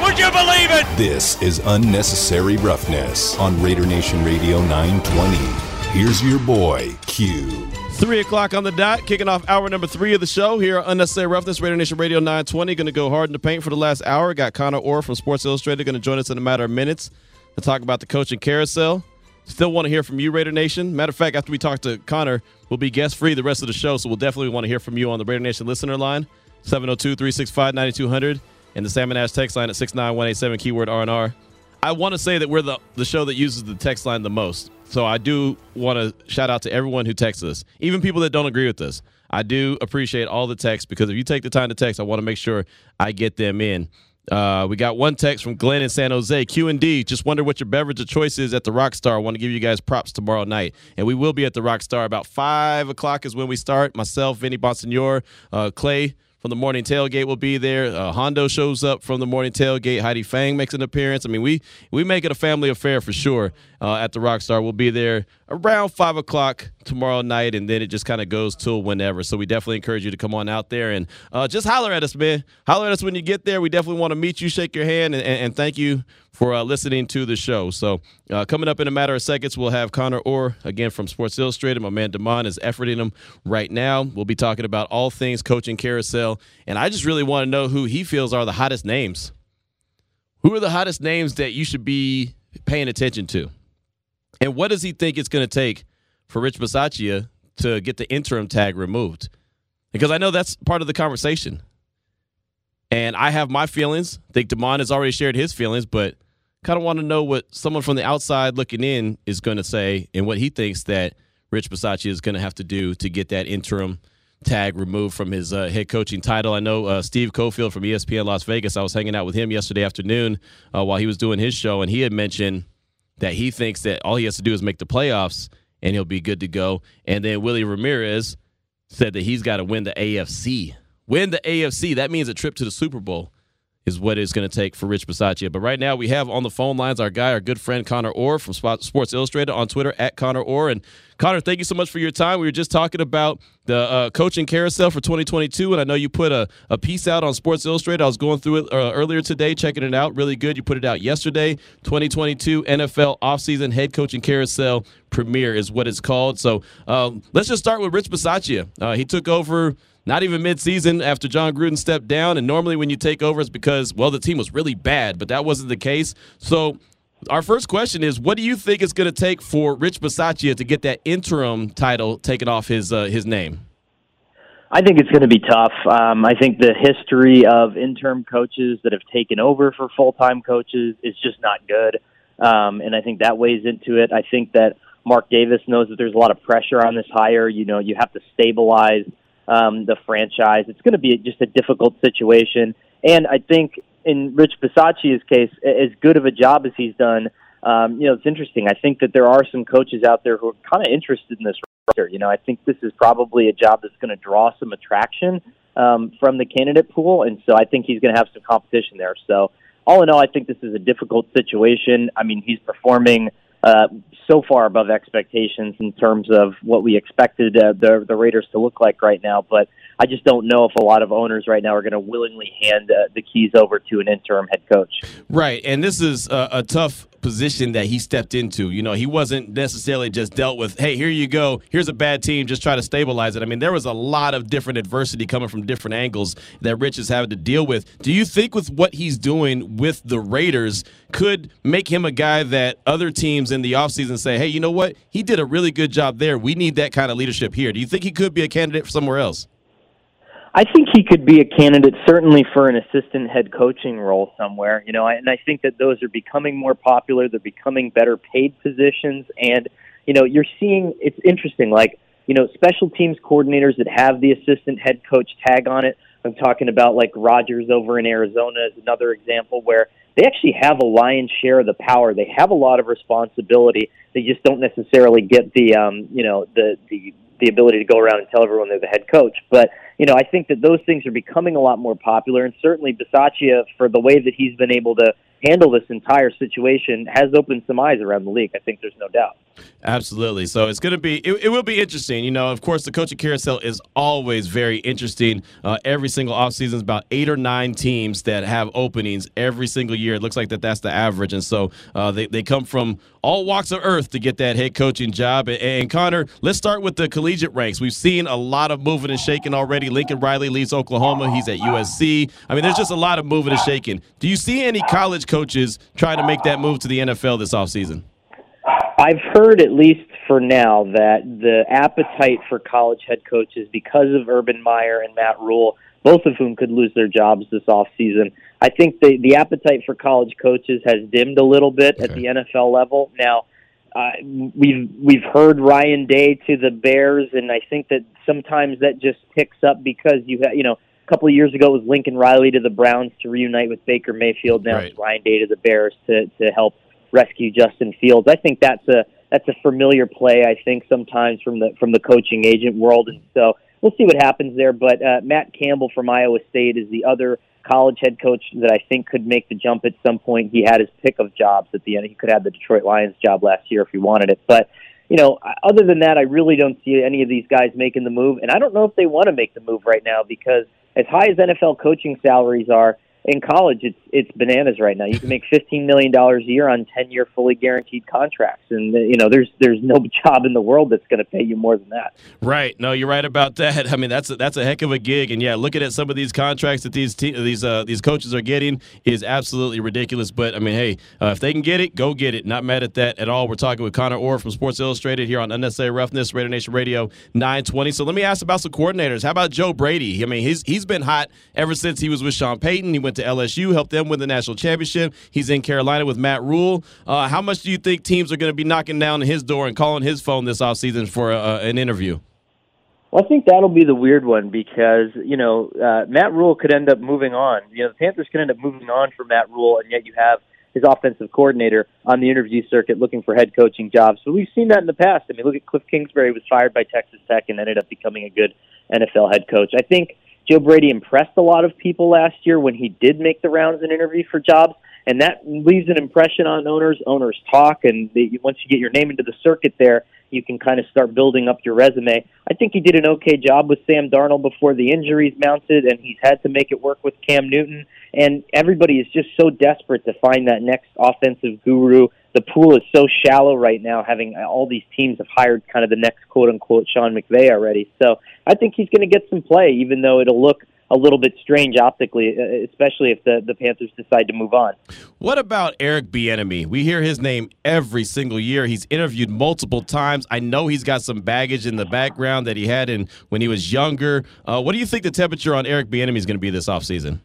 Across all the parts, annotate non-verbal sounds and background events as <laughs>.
Would you believe it? This is Unnecessary Roughness on Raider Nation Radio 920. Here's your boy, Q. Three o'clock on the dot, kicking off hour number three of the show here on Unnecessary Roughness, Raider Nation Radio 920. Going to go hard in the paint for the last hour. Got Connor Orr from Sports Illustrated going to join us in a matter of minutes to talk about the coaching carousel. Still want to hear from you, Raider Nation. Matter of fact, after we talk to Connor, we'll be guest free the rest of the show, so we'll definitely want to hear from you on the Raider Nation listener line, 702 365 9200 and the Sam and Ash text line at 69187, keyword R&R. I want to say that we're the, the show that uses the text line the most. So I do want to shout out to everyone who texts us, even people that don't agree with us. I do appreciate all the texts because if you take the time to text, I want to make sure I get them in. Uh, we got one text from Glenn in San Jose. Q and D. Just wonder what your beverage of choice is at the Rockstar. I want to give you guys props tomorrow night, and we will be at the Rockstar about five o'clock is when we start. Myself, Vinny Bonsignore, uh, Clay from the morning tailgate will be there. Uh, Hondo shows up from the morning tailgate. Heidi Fang makes an appearance. I mean, we we make it a family affair for sure uh, at the Rockstar. We'll be there around five o'clock tomorrow night, and then it just kind of goes till whenever. So we definitely encourage you to come on out there and uh, just holler at us, man. Holler at us when you get there. We definitely want to meet you, shake your hand, and, and thank you for uh, listening to the show. So uh, coming up in a matter of seconds, we'll have Connor Orr again from Sports Illustrated. My man Damon is efforting him right now. We'll be talking about all things coaching carousel, and I just really want to know who he feels are the hottest names. Who are the hottest names that you should be paying attention to? And what does he think it's going to take for Rich Bisaccia to get the interim tag removed? Because I know that's part of the conversation. And I have my feelings. I think Damon has already shared his feelings, but kind of want to know what someone from the outside looking in is going to say and what he thinks that Rich Bisaccia is going to have to do to get that interim tag removed from his uh, head coaching title. I know uh, Steve Cofield from ESPN Las Vegas. I was hanging out with him yesterday afternoon uh, while he was doing his show, and he had mentioned that he thinks that all he has to do is make the playoffs and he'll be good to go. And then Willie Ramirez said that he's got to win the AFC. Win the AFC. That means a trip to the Super Bowl is what it's going to take for Rich Bisaccia. But right now, we have on the phone lines our guy, our good friend Connor Orr from Sports Illustrated on Twitter at Connor Orr. And Connor, thank you so much for your time. We were just talking about the uh, coaching carousel for 2022, and I know you put a, a piece out on Sports Illustrated. I was going through it uh, earlier today, checking it out. Really good. You put it out yesterday. 2022 NFL offseason head coaching carousel premiere is what it's called. So um, let's just start with Rich Bisaccia. Uh, he took over – not even midseason after Jon Gruden stepped down. And normally when you take over, it's because, well, the team was really bad, but that wasn't the case. So our first question is what do you think it's going to take for Rich Bisaccia to get that interim title taken off his uh, his name? I think it's going to be tough. Um, I think the history of interim coaches that have taken over for full time coaches is just not good. Um, and I think that weighs into it. I think that Mark Davis knows that there's a lot of pressure on this hire. You know, you have to stabilize um, the franchise. It's going to be just a difficult situation. And I think in Rich Bisaccia's case, as good of a job as he's done, um, you know, it's interesting. I think that there are some coaches out there who are kind of interested in this roster. You know, I think this is probably a job that's going to draw some attraction um, from the candidate pool, and so I think he's going to have some competition there. So, all in all, I think this is a difficult situation. I mean, he's performing uh, so far above expectations in terms of what we expected uh, the the Raiders to look like right now. But I just don't know if a lot of owners right now are going to willingly hand uh, the keys over to an interim head coach. Right, and this is a, a tough position that he stepped into. You know, he wasn't necessarily just dealt with, hey, here you go, here's a bad team, just try to stabilize it. I mean, there was a lot of different adversity coming from different angles that Rich is having to deal with. Do you think with what he's doing with the Raiders could make him a guy that other teams in the offseason say, hey, you know what? He did a really good job there. We need that kind of leadership here. Do you think he could be a candidate for somewhere else? I think he could be a candidate certainly for an assistant head coaching role somewhere, you know, and I think that those are becoming more popular. They're becoming better paid positions. And, you know, you're seeing, it's interesting, like, you know, special teams coordinators that have the assistant head coach tag on it. I'm talking about like Rodgers over in Arizona is another example where they actually have a lion's share of the power. They have a lot of responsibility. They just don't necessarily get the um, you know the the the ability to go around and tell everyone they're the head coach. But you know, I think that those things are becoming a lot more popular, and certainly Bisaccia, for the way that he's been able to handle this entire situation, has opened some eyes around the league. I think there's no doubt. Absolutely. So it's going to be, it, it, will be interesting. You know, of course, the coaching carousel is always very interesting. Uh, every single offseason is about eight or nine teams that have openings every single year. It looks like that that's the average. And so uh, they, they come from all walks of earth to get that head coaching job. And, and, Connor, let's start with the collegiate ranks. We've seen a lot of moving and shaking already. Lincoln Riley leaves Oklahoma. He's at USC. I mean, there's just a lot of moving and shaking. Do you see any college coaches trying to make that move to the NFL this offseason? I've heard, at least for now, that the appetite for college head coaches, because of Urban Meyer and Matt Rhule, both of whom could lose their jobs this off season, I think the the appetite for college coaches has dimmed a little bit okay. at the NFL level. Now, uh, we've we've heard Ryan Day to the Bears, and I think that sometimes that just picks up because you have you know a couple of years ago it was Lincoln Riley to the Browns to reunite with Baker Mayfield. Now right. it's Ryan Day to the Bears to to help rescue Justin Fields. I think that's a that's a familiar play. I think sometimes from the from the coaching agent world, and so we'll see what happens there. But uh, Matt Campbell from Iowa State is the other college head coach that I think could make the jump at some point. He had his pick of jobs at the end. He could have the Detroit Lions job last year if he wanted it, but. You know, other than that, I really don't see any of these guys making the move, and I don't know if they want to make the move right now because as high as NFL coaching salaries are, in college it's it's bananas right now. You can make fifteen million dollars a year on ten year fully guaranteed contracts, and you know there's there's no <laughs> job in the world that's going to pay you more than that. Right. No, you're right about that. <laughs> I mean that's a, that's a heck of a gig, and yeah, looking at some of these contracts that these te- these uh, these coaches are getting is absolutely ridiculous. But I mean, hey, uh, if they can get it, go get it. Not mad at that at all. We're talking with Connor Orr from Sports Illustrated here on Unnecessary Roughness, Raider Nation Radio 920. So let me ask about some coordinators. How about Joe Brady? I mean, he's he's been hot ever since he was with Sean Payton. He went to LSU, helped them win the national championship. He's in Carolina with Matt Rhule. Uh, how much do you think teams are going to be knocking down his door and calling his phone this offseason for uh, an interview? Well, I think that'll be the weird one because you know uh, Matt Rhule could end up moving on. You know, the Panthers could end up moving on for Matt Rhule, and yet you have his offensive coordinator on the interview circuit looking for head coaching jobs. So we've seen that in the past. I mean, look at Cliff Kingsbury was fired by Texas Tech and ended up becoming a good NFL head coach. I think Joe Brady impressed a lot of people last year when he did make the rounds and interview for jobs, and that leaves an impression on owners. Owners talk, and they, once you get your name into the circuit there, you can kind of start building up your resume. I think he did an okay job with Sam Darnold before the injuries mounted, and he's had to make it work with Cam Newton. And everybody is just so desperate to find that next offensive guru. The pool is so shallow right now, having all these teams have hired kind of the next quote unquote Sean McVay already. So I think he's going to get some play, even though it'll look a little bit strange optically, uh, especially if the, the Panthers decide to move on. What about Eric Bieniemy? We hear his name every single year. He's interviewed multiple times. I know he's got some baggage in the background that he had in when he was younger. Uh, what do you think the temperature on Eric Bieniemy is going to be this offseason?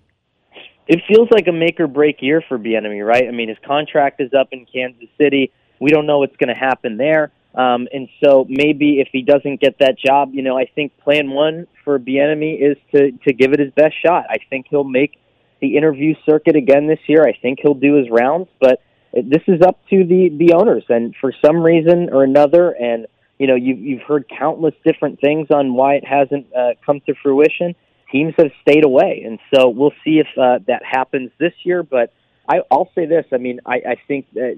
It feels like a make or break year for Bieniemy, right? I mean, his contract is up in Kansas City. We don't know what's going to happen there. Um, and so maybe if he doesn't get that job, you know, I think plan one for Bieniemy is to to give it his best shot. I think he'll make the interview circuit again this year. I think he'll do his rounds, but this is up to the the owners. And for some reason or another, and you know, you've you've heard countless different things on why it hasn't uh, come to fruition. Teams have stayed away, and so we'll see if uh, that happens this year. But I, I'll say this. I mean, I, I think that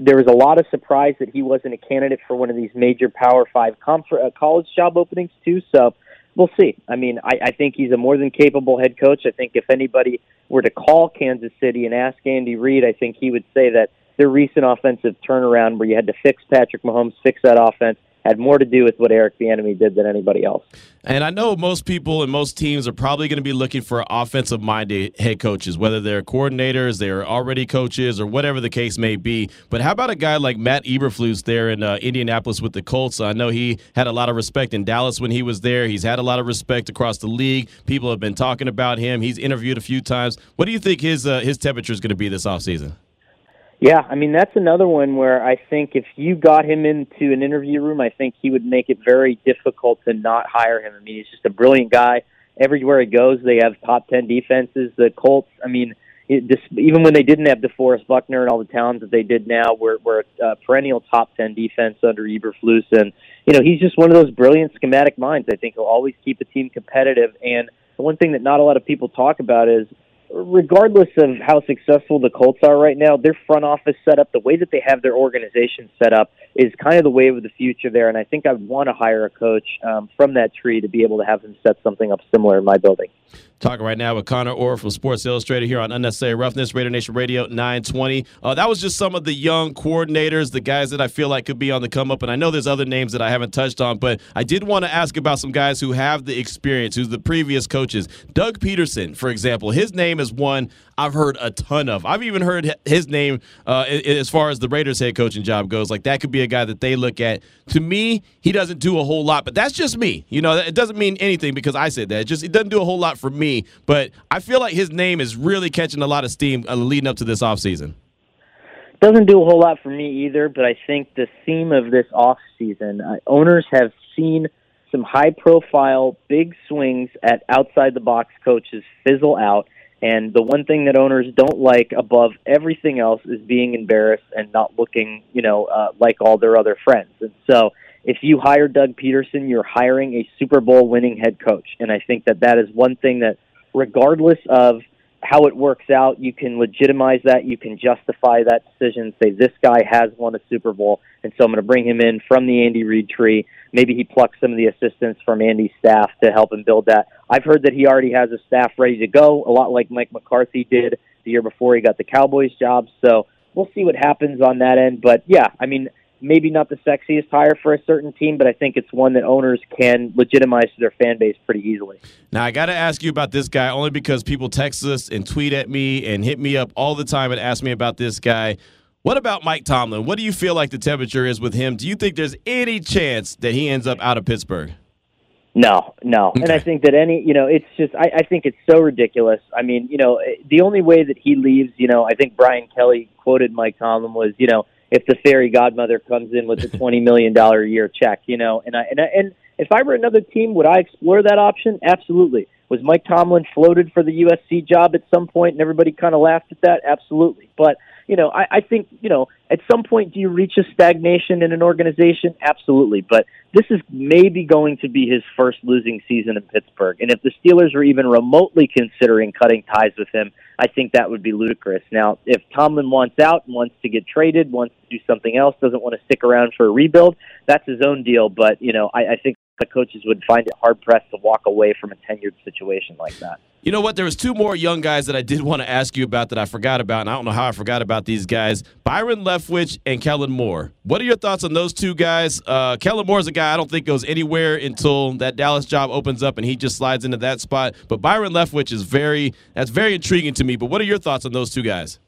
there was a lot of surprise that he wasn't a candidate for one of these major Power Five confer- uh, college job openings too. So we'll see. I mean, I, I think he's a more than capable head coach. I think if anybody were to call Kansas City and ask Andy Reid, I think he would say that their recent offensive turnaround, where you had to fix Patrick Mahomes, fix that offense, had more to do with what Eric Bieniemy did than anybody else. And I know most people and most teams are probably going to be looking for offensive minded head coaches, whether they're coordinators, they're already coaches, or whatever the case may be. But how about a guy like Matt Eberflus there in uh, Indianapolis with the Colts? I know he had a lot of respect in Dallas when he was there. He's had a lot of respect across the league. People have been talking about him. He's interviewed a few times. What do you think his uh, his temperature is going to be this offseason? Yeah, I mean that's another one where I think if you got him into an interview room, I think he would make it very difficult to not hire him. I mean, he's just a brilliant guy. Everywhere he goes, they have top ten defenses. The Colts, I mean, it, this, even when they didn't have DeForest Buckner and all the talent that they did now, we're, we're a perennial top 10 defense under Eberflus. And, you know, he's just one of those brilliant schematic minds. I think he'll always keep a team competitive. And the one thing that not a lot of people talk about is regardless of how successful the Colts are right now, their front office set up, the way that they have their organization set up, is kind of the wave of the future there. And I think I'd want to hire a coach um, from that tree to be able to have him set something up similar in my building. Talking right now with Connor Orr from Sports Illustrated here on Unnecessary Roughness, Raider Nation Radio 920. Uh, that was just some of the young coordinators, the guys that I feel like could be on the come up. And I know there's other names that I haven't touched on, but I did want to ask about some guys who have the experience, who's the previous coaches. Doug Pederson, for example, his name is one I've heard a ton of. I've even heard his name uh, as far as the Raiders head coaching job goes. Like that could be a guy that they look at. To me, he doesn't do a whole lot, but that's just me. You know, it doesn't mean anything because I said that. It just it doesn't do a whole lot for me. But I feel like his name is really catching a lot of steam uh, leading up to this offseason. Doesn't do a whole lot for me either, but I think the theme of this offseason, uh, owners have seen some high profile, big swings at outside the box coaches fizzle out and the one thing that owners don't like above everything else is being embarrassed and not looking, you know, uh, like all their other friends. And so, if you hire Doug Pederson, you're hiring a Super Bowl winning head coach. And I think that that is one thing that, regardless of how it works out, you can legitimize that. You can justify that decision. Say this guy has won a Super Bowl, and so I'm going to bring him in from the Andy Reid tree. Maybe he plucks some of the assistants from Andy's staff to help him build that. I've heard that he already has a staff ready to go, a lot like Mike McCarthy did the year before he got the Cowboys job. So we'll see what happens on that end. But yeah, I mean, maybe not the sexiest hire for a certain team, but I think it's one that owners can legitimize to their fan base pretty easily. Now, I got to ask you about this guy only because people text us and tweet at me and hit me up all the time and ask me about this guy. What about Mike Tomlin? What do you feel like the temperature is with him? Do you think there's any chance that he ends up out of Pittsburgh? No, no. Okay. And I think that any, you know, it's just, I, I think it's so ridiculous. I mean, you know, eh, the only way that he leaves, you know, I think Brian Kelly quoted Mike Tomlin was, you know, if the fairy godmother comes in with a <laughs> twenty million dollar a year check, you know. And I and I, and if I were another team, would I explore that option? Absolutely. Was Mike Tomlin floated for the USC job at some point, and everybody kind of laughed at that? Absolutely. But you know, I, I think, you know, at some point, do you reach a stagnation in an organization? Absolutely. But this is maybe going to be his first losing season in Pittsburgh. And if the Steelers are even remotely considering cutting ties with him, I think that would be ludicrous. Now, if Tomlin wants out, wants to get traded, wants to do something else, doesn't want to stick around for a rebuild, that's his own deal. But, you know, I, I think the coaches would find it hard pressed to walk away from a tenured situation like that. You know what? There was two more young guys that I did want to ask you about that I forgot about, and I don't know how I forgot about these guys: Byron Leftwich and Kellen Moore. What are your thoughts on those two guys? Uh, Kellen Moore is a guy I don't think goes anywhere until that Dallas job opens up and he just slides into that spot. But Byron Leftwich is very that's very intriguing to me. But what are your thoughts on those two guys?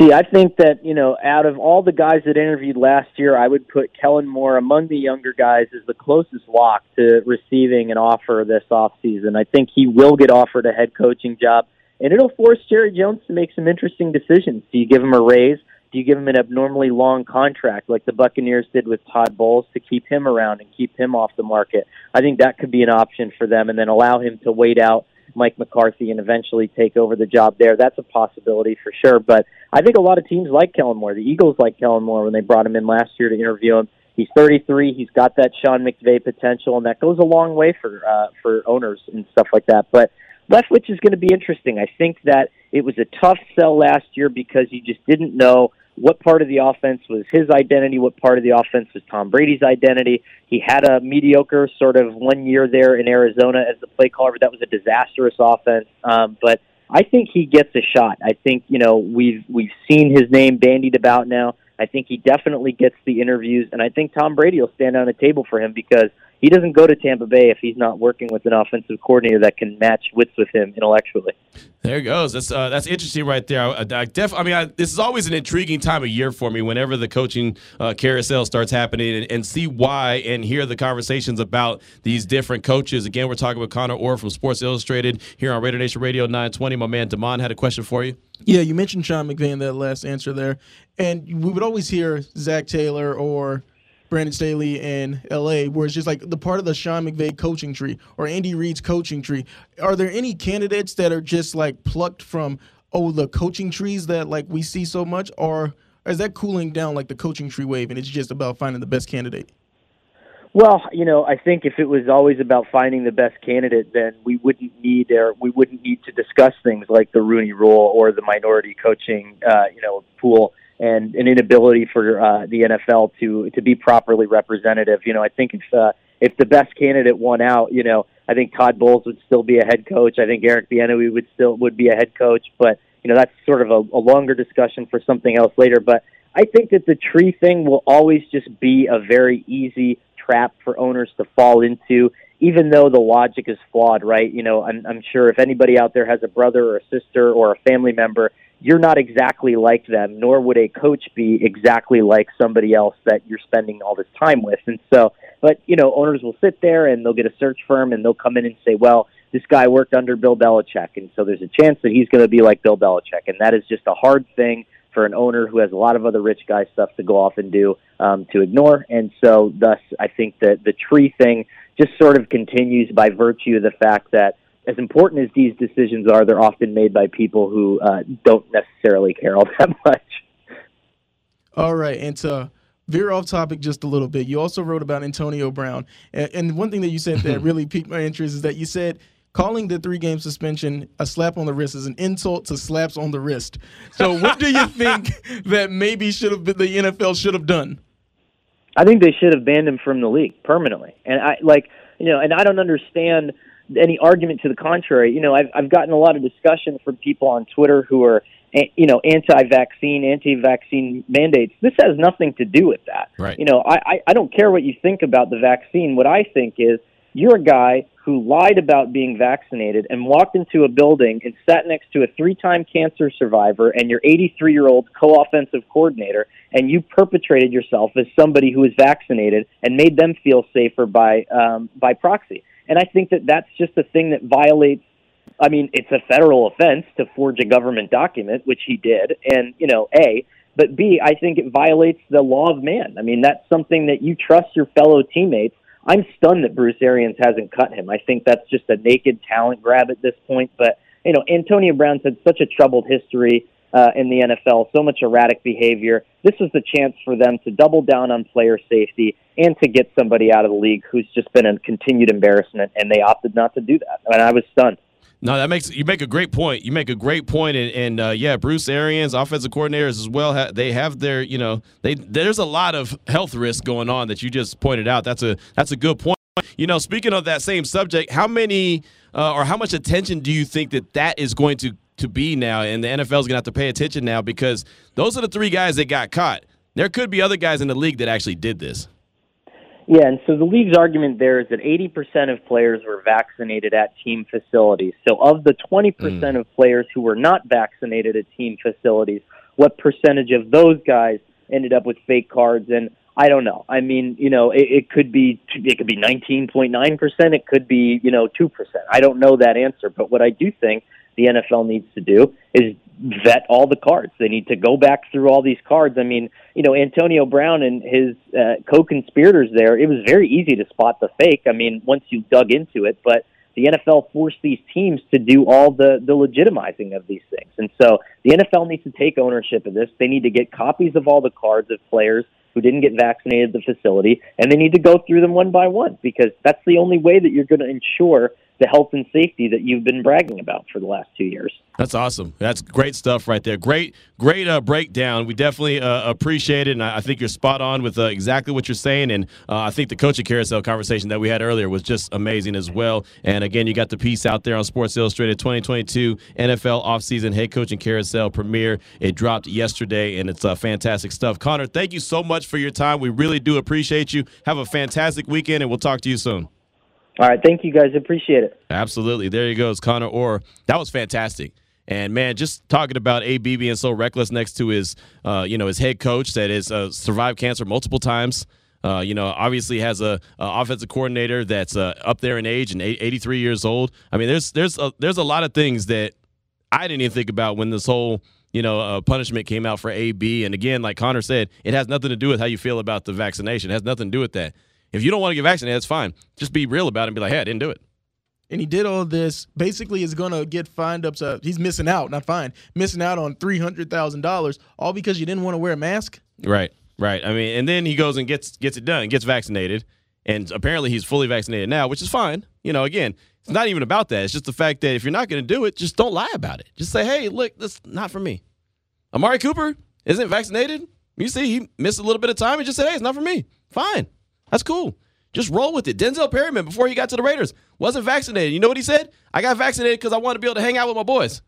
See, I think that, you know, out of all the guys that interviewed last year, I would put Kellen Moore among the younger guys as the closest lock to receiving an offer this offseason. I think he will get offered a head coaching job, and it'll force Jerry Jones to make some interesting decisions. Do you give him a raise? Do you give him an abnormally long contract like the Buccaneers did with Todd Bowles to keep him around and keep him off the market? I think that could be an option for them and then allow him to wait out Mike McCarthy and eventually take over the job there. That's a possibility for sure. But I think a lot of teams like Kellen Moore. The Eagles like Kellen Moore when they brought him in last year to interview him. He's 33. He's got that Sean McVay potential, and that goes a long way for uh, for owners and stuff like that. But Leftwich is going to be interesting. I think that it was a tough sell last year because you just didn't know what part of the offense was his identity, what part of the offense was Tom Brady's identity. He had a mediocre sort of one year there in Arizona as the play caller, but that was a disastrous offense. Um, but I think he gets a shot. I think you know we've we've seen his name bandied about now. I think he definitely gets the interviews, and I think Tom Brady will stand on a table for him because he doesn't go to Tampa Bay if he's not working with an offensive coordinator that can match wits with him intellectually. There it goes. That's uh, that's interesting right there. I, I, def, I mean, I, this is always an intriguing time of year for me. Whenever the coaching uh, carousel starts happening, and, and, see why and hear the conversations about these different coaches. Again, we're talking with Connor Orr from Sports Illustrated here on Raider Nation Radio 920. My man Damon had a question for you. Yeah, you mentioned Sean McVay in that last answer there, and we would always hear Zac Taylor or Brandon Staley in LA, where it's just like the part of the Sean McVay coaching tree or Andy Reid's coaching tree. Are there any candidates that are just like plucked from oh the coaching trees that like we see so much, or is that cooling down like the coaching tree wave, and it's just about finding the best candidate? Well, you know, I think if it was always about finding the best candidate, then we wouldn't need or we wouldn't need to discuss things like the Rooney Rule or the minority coaching, uh, you know, pool and an inability for uh, the NFL to to be properly representative. You know, I think if uh, if the best candidate won out, you know, I think Todd Bowles would still be a head coach. I think Eric Bieniemy would still would be a head coach, but you know, that's sort of a, a longer discussion for something else later. But I think that the tree thing will always just be a very easy trap for owners to fall into, even though the logic is flawed, right? You know, I'm, I'm sure if anybody out there has a brother or a sister or a family member, you're not exactly like them, nor would a coach be exactly like somebody else that you're spending all this time with. And so, but, you know, owners will sit there and they'll get a search firm and they'll come in and say, well, this guy worked under Bill Belichick. And so there's a chance that he's going to be like Bill Belichick. And that is just a hard thing for an owner who has a lot of other rich guy stuff to go off and do um, to ignore. And so, thus, I think that the tree thing just sort of continues by virtue of the fact that, as important as these decisions are, they're often made by people who uh, don't necessarily care all <laughs> that much. All right, and to veer off topic just a little bit, you also wrote about Antonio Brown, and, and one thing that you said that <laughs> really piqued my interest is that you said calling the three game suspension a slap on the wrist is an insult to slaps on the wrist. So, what do you <laughs> think that maybe should have been the NFL should have done? I think they should have banned him from the league permanently. And I like, you know, and I don't understand any argument to the contrary. You know, I've I've gotten a lot of discussion from people on Twitter who are you know anti-vaccine, anti-vaccine mandates. This has nothing to do with that. Right. You know, I I, don't care what you think about the vaccine. What I think is you're a guy who lied about being vaccinated and walked into a building and sat next to a three time cancer survivor and your 83 year old co offensive coordinator, and you perpetrated yourself as somebody who was vaccinated and made them feel safer by, um, by proxy. And I think that that's just a thing that violates. I mean, it's a federal offense to forge a government document, which he did. And, you know, A, but B, I think it violates the law of man. I mean, that's something that you trust your fellow teammates I'm stunned that Bruce Arians hasn't cut him. I think that's just a naked talent grab at this point. But you know, Antonio Brown's had such a troubled history uh, in the NFL, so much erratic behavior. This was the chance for them to double down on player safety and to get somebody out of the league who's just been a continued embarrassment, and they opted not to do that. I and mean, I was stunned. No, that makes you make a great point. You make a great point, and, and uh, yeah, Bruce Arians, offensive coordinators as well. Ha- they have their, you know, they there's a lot of health risk going on that you just pointed out. That's a that's a good point. You know, speaking of that same subject, how many uh, or how much attention do you think that that is going to to be now, and the NFL is going to have to pay attention now because those are the three guys that got caught. There could be other guys in the league that actually did this. Yeah, and so the league's argument there is that 80% of players were vaccinated at team facilities. So, of the 20% mm. of players who were not vaccinated at team facilities, what percentage of those guys ended up with fake cards? And I don't know. I mean, you know, it, it could be it could be 19.9%. It could be you know two percent. I don't know that answer, but what I do think the NFL needs to do is vet all the cards. They need to go back through all these cards. I mean, you know, Antonio Brown and his uh, co-conspirators there, it was very easy to spot the fake. I mean, once you dug into it, but the NFL forced these teams to do all the the legitimizing of these things. And so the NFL needs to take ownership of this. They need to get copies of all the cards of players who didn't get vaccinated at the facility, and they need to go through them one by one because that's the only way that you're going to ensure the health and safety that you've been bragging about for the last two years. That's awesome. That's great stuff right there. Great, great uh, breakdown. We definitely uh, appreciate it, and I think you're spot on with uh, exactly what you're saying. And uh, I think the coaching carousel conversation that we had earlier was just amazing as well. And again, you got the piece out there on Sports Illustrated 2022 NFL offseason head coaching carousel premiere. It dropped yesterday, and it's uh, fantastic stuff. Connor, thank you so much for your time. We really do appreciate you. Have a fantastic weekend, and we'll talk to you soon. All right, thank you guys. Appreciate it. Absolutely. There you go. It's Connor Orr. That was fantastic. And man, just talking about AB being so reckless next to his, uh, you know, his head coach that has uh, survived cancer multiple times. Uh, you know, obviously has a, a offensive coordinator that's uh, up there in age and 83 years old. I mean, there's there's a, there's a lot of things that I didn't even think about when this whole you know uh, punishment came out for AB. And again, like Connor said, it has nothing to do with how you feel about the vaccination. It has nothing to do with that. If you don't want to get vaccinated, that's fine. Just be real about it and be like, hey, I didn't do it. and he did all this, basically is going to get fined up to, he's missing out, not fine, missing out on $300,000, all because you didn't want to wear a mask? Right, right. I mean, and then he goes and gets gets it done, gets vaccinated, and apparently he's fully vaccinated now, which is fine. You know, again, it's not even about that. It's just the fact that if you're not going to do it, just don't lie about it. Just say, hey, look, that's not for me. Amari Cooper isn't vaccinated. You see, he missed a little bit of time and just said, hey, it's not for me. Fine. That's cool. Just roll with it. Denzel Perryman, before he got to the Raiders, wasn't vaccinated. You know what he said? I got vaccinated because I wanted to be able to hang out with my boys.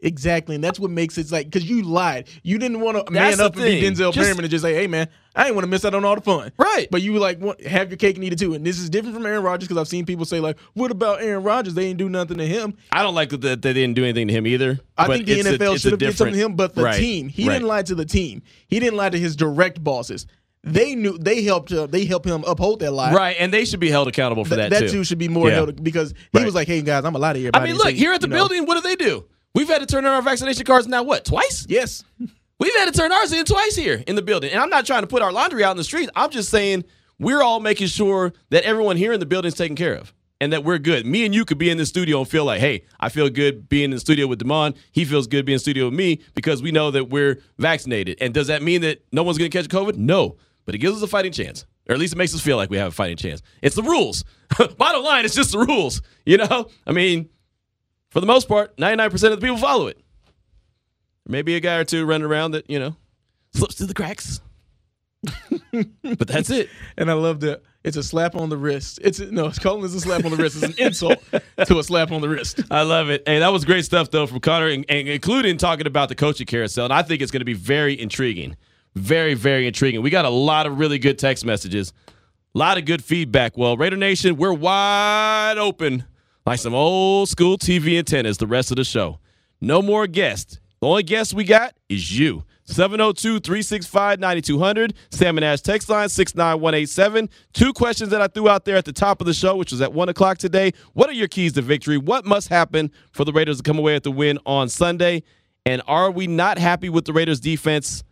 Exactly, and that's what makes it like because you lied. You didn't want to man up and be. Denzel Just- Perryman and just say, "Hey, man, I didn't want to miss out on all the fun." Right. But you like want, have your cake and eat it too. And this is different from Aaron Rodgers because I've seen people say like, "What about Aaron Rodgers? They didn't do nothing to him." I don't like that they didn't do anything to him either. I think the NFL should have did something to him, but the Right, team, he right. didn't lie to the team. He didn't lie to his direct bosses. They knew they helped. Uh, they helped him uphold that lie. Right, and they should be held accountable for Th- that, that too. too should be more Yeah. held because he Right. was like, "Hey guys, I'm a lie to I mean, look, say, here at the you know, building, what do they do? We've had to turn in our vaccination cards now, what, twice? Yes, <laughs> We've had to turn ours in twice here in the building. And I'm not trying to put our laundry out in the street. I'm just saying we're all making sure that everyone here in the building is taken care of and that we're good. Me and you could be in the studio and feel like, hey, I feel good being in the studio with Damon. He feels good being in the studio with me because we know that we're vaccinated. And does that mean that no one's going to catch COVID? No. But it gives us a fighting chance. Or at least it makes us feel like we have a fighting chance. It's the rules. <laughs> Bottom line, it's just the rules. You know? I mean, for the most part, 99% of the people follow it. Maybe a guy or two running around that, you know, slips through the cracks. <laughs> but that's it. and I love that. It's a slap on the wrist. It's no, it's calling this a slap on the wrist. It's an insult to a slap on the wrist. I love it. Hey, that was great stuff, though, from Connor, and, and including talking about the coaching carousel. And I think it's going to be very intriguing. Very, very intriguing. We got a lot of really good text messages, a lot of good feedback. Well, Raider Nation, we're wide open like some old school TV antennas the rest of the show. No more guests. The only guest we got is you. 702 365 9200. Sam and Ash text line 69187. Two questions that I threw out there at the top of the show, which was at 1 o'clock today. What are your keys to victory? What must happen for the Raiders to come away with the win on Sunday? And are we not happy with the Raiders defense?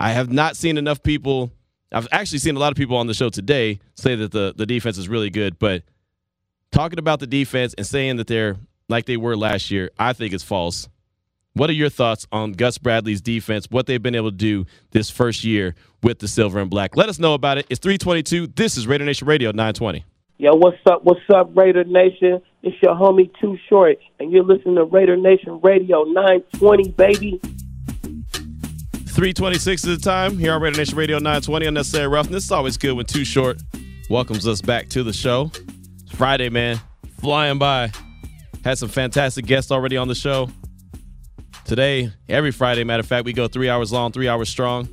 I have not seen enough people. I've actually seen a lot of people on the show today say that the, the defense is really good, but talking about the defense and saying that they're like they were last year, I think is false. What are your thoughts on Gus Bradley's defense, what they've been able to do this first year with the silver and black? Let us know about it. It's 322. This is Raider Nation Radio 920. Yo, what's up? What's up, Raider Nation? It's your homie Too Short, and you're listening to Raider Nation Radio 920, baby. 326 is the time here on Raider Nation Radio 920. Unnecessary roughness. It's always good when Too Short welcomes us back to the show. It's Friday, man. Flying by. Had some fantastic guests already on the show. Today, every Friday, matter of fact, we go three hours long, three hours strong.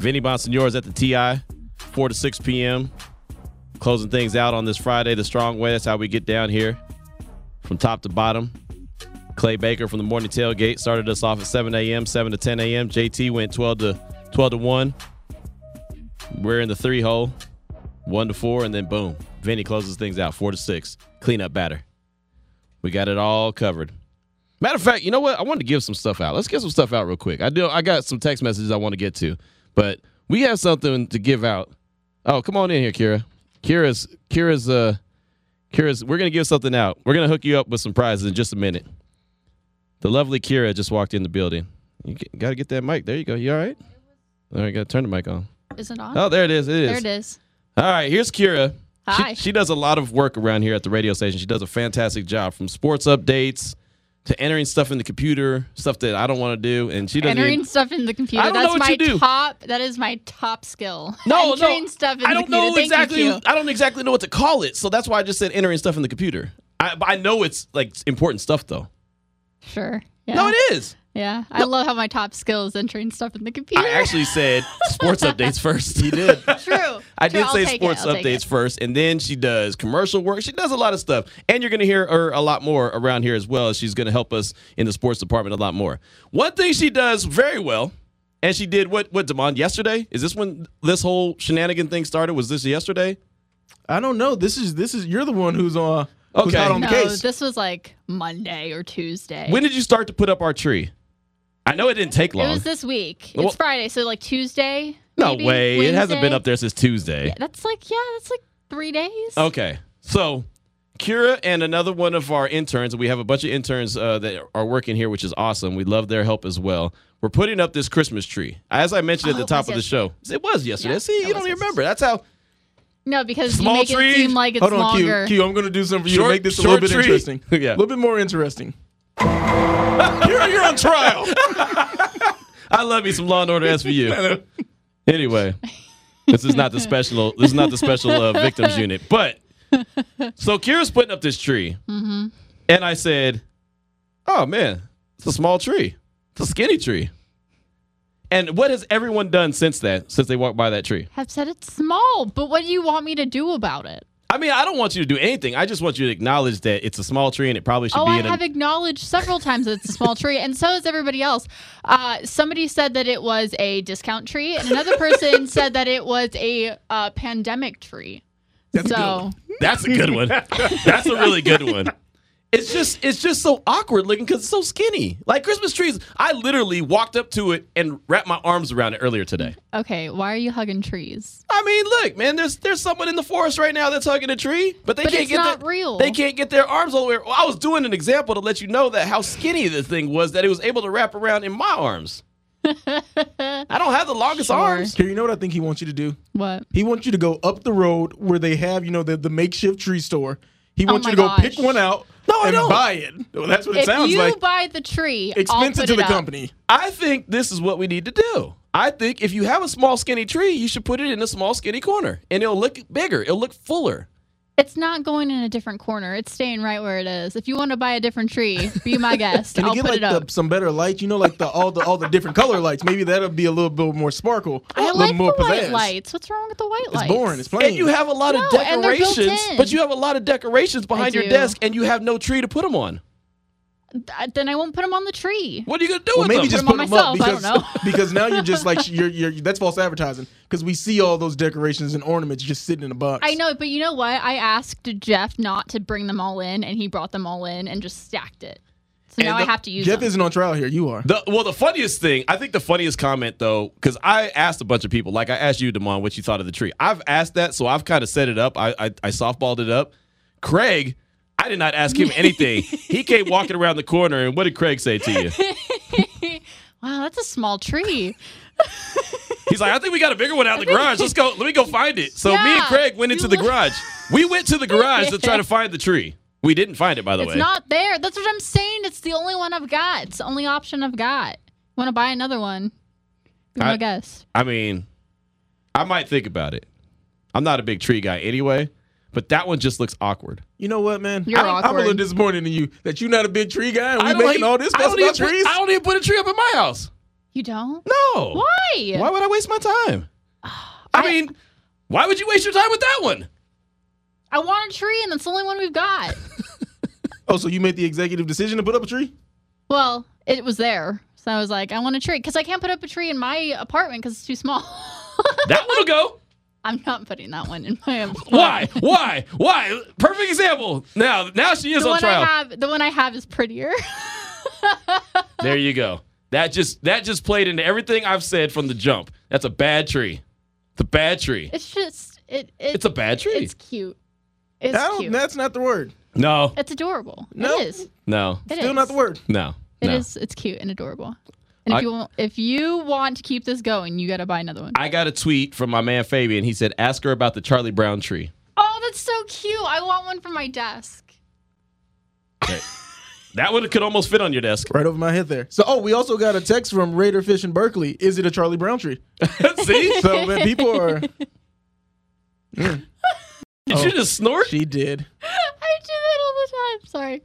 Vinny Bonsignore is at the TI, 4 to 6 p.m. Closing things out on this Friday the strong way. That's how we get down here from top to bottom. Clay Baker from the morning tailgate started us off at 7 a.m., 7 to 10 a.m. JT went 12 to 12 to 1. We're in the three hole, 1 to 4, and then boom. Vinny closes things out, 4 to 6. Cleanup batter. We got it all covered. Matter of fact, you know what? I wanted to give some stuff out. Let's get some stuff out real quick. I do. I got some text messages I want to get to, but we have something to give out. Oh, come on in here, Kira. Kira's Kira's uh Kira's. We're gonna give something out. We're gonna hook you up with some prizes in just a minute. The lovely Kira just walked in the building. You got to get that mic. There you go. You all right? All right, got to turn the mic on. Is it on? Oh, there it is. It is. there it is. All right, here's Kira. Hi. She, she does a lot of work around here at the radio station. She does a fantastic job from sports updates to entering stuff in the computer, stuff that I don't want to do. And she doesn't Entering even, stuff in the computer. I don't know That's what my you do. top. That is my top skill. no, Entering no. stuff in I don't computer. know exactly. You. I don't exactly know what to call it. So that's why I just said entering stuff in the computer. I, but I know it's like important stuff though. Sure. Yeah. No, it is. Yeah. I love how my top skill is entering stuff in the computer. I actually said sports <laughs> updates first. He did. True. <laughs> I True, did I'll say sports updates first, and then she does commercial work. She does a lot of stuff, and you're going to hear her a lot more around here as well. She's going to help us in the sports department a lot more. One thing she does very well, and she did what what Demond yesterday. Is this when this whole shenanigan thing started? Was this yesterday? I don't know. This is this is you're the one who's on who's Okay. hot on the No, case. this was like Monday or Tuesday. When did you start to put up our tree? I know it didn't take long. it was this week. Well- it's Friday, so like Tuesday. no maybe, way. It hasn't been up there since Tuesday. Yeah, that's like yeah, that's like three days. Okay. So Kira and another one of our interns, we have a bunch of interns uh, that are working here, which is awesome. We love their help as well. We're putting up this Christmas tree. As I mentioned Oh, at the top was of the show, it was yesterday. Yeah, See, you don't even remember. That's how No, because Small you make tree. it seem like it's Hold on, longer. Q. Q, I'm going to do something for you Short- to make this a short little bit tree. interesting. <laughs> Yeah. A little bit more interesting. <laughs> you're, you're on trial. <laughs> I love me some Law and Order SVU. anyway, this is not the special. This is not the special uh, victims unit. But so Kira's putting up this tree, Mm-hmm. and I said, "Oh man, it's a small tree. It's a skinny tree." And what has everyone done since that? Since they walked by that tree? have said it's small, but what do you want me to do about it? I mean, I don't want you to do anything. I just want you to acknowledge that it's a small tree and it probably should Oh, be I in have a. acknowledged several times that it's a small tree, and so has everybody else. Uh, somebody said that it was a discount tree, and another person <laughs> said that it was a uh, pandemic tree. so That's a good one. <laughs> That's a really good one. It's just it's just so awkward looking because it's so skinny. Like Christmas trees, I literally walked up to it and wrapped my arms around it earlier today. okay, why are you hugging trees? I mean, look, man, there's there's someone in the forest right now that's hugging a tree, but they But can't it's get not their, real. They can't get their arms all the way. Well, I was doing an example to let you know that how skinny this thing was that it was able to wrap around in my arms. <laughs> I don't have the longest Sure. arms. Here, you know what I think he wants you to do? What? He wants you to go up the road where they have, you know, the, the makeshift tree store. He Oh wants my you to go gosh. pick one out No, I don't. buy it. Well, that's what it sounds like. If sounds you like. buy the tree, I'll Expensive put to it the up. company. I think this is what we need to do. I think if you have a small skinny tree, you should put it in a small skinny corner, and it'll look bigger. It'll look fuller. It's not going in a different corner. It's staying right where it is. If you want to buy a different tree, be my <laughs> guest. Can I'll get put like it up. the, some better lights? You know, like the all the all the different color lights. Maybe that'll be a little bit more sparkle, a I little like more the white pizzazz. lights. What's wrong with the white lights? It's boring. It's plain. And you have a lot of No, and decorations, but you have a lot of decorations behind your desk, and you have no tree to put them on. Th- Then I won't put them on the tree. What are you gonna do well, with maybe them? just Put put 'em them on up myself, I because don't know. <laughs> because now you're just like you're you're that's false advertising because we see all those decorations and ornaments just sitting in a box. I know, but you know what? I asked Jeff not to bring them all in, and he brought them all in and just stacked it. So And now the- I have to use it. Jeff them. isn't on trial here. You are. The, well, the funniest thing, I think the funniest comment though, because I asked a bunch of people, like I asked you, Damon, what you thought of the tree. I've asked that, so I've kind of set it up. I, I I softballed it up. Craig, I did not ask him anything. <laughs> he came walking around the corner, and what did Craig say to you? <laughs> wow, that's a small tree. <laughs> He's like, I think we got a bigger one out in the garage. Let's go. Let me go find it. So me and Craig went into the garage. We went to the garage to try to find the tree. We didn't find it, by the It's way. It's not there. That's what I'm saying. It's the only one I've got. It's the only option I've got. Want to buy another one? I- guess. I mean, I might think about it. I'm not a big tree guy anyway, but that one just looks awkward. You know what, man? You're I'm, I'm a little disappointed in you that you're not a big tree guy and we don't making even- all this I fuss don't about even put- trees. I don't even put a tree up in my house. You don't? No. Why? Why would I waste my time? I mean, why would you waste your time with that one? I want a tree, and that's the only one we've got. <laughs> Oh, so you made the executive decision to put up a tree? well, it was there, so I was like, I want a tree because I can't put up a tree in my apartment because it's too small. <laughs> That one'll go. I'm not putting that one in my apartment. Why? Why? Why? Perfect example. Now, now she is The on one trial. I have, the one I have is prettier. <laughs> There you go. That just that just played into everything I've said from the jump. That's a bad tree. It's a bad tree. it's just it, it. It's a bad tree. It's cute. It's I cute. that's not the word. No, It's adorable. No. It is. no, It Still is. not the word. no. It no. is. It's cute and adorable. And I- if you want, if you want to keep this going, you got to buy another one. I got a tweet from my man Fabian. He said, "Ask her about the Charlie Brown tree." oh, that's so cute. I want one for my desk. That one could almost fit on your desk. Right over my head there. So, oh, we also got a text from Raider Fish in Berkeley. Is it a Charlie Brown tree? <laughs> See, <laughs> So, man, people are. <laughs> did Oh. you just snort? She did. I do that all the time. Sorry.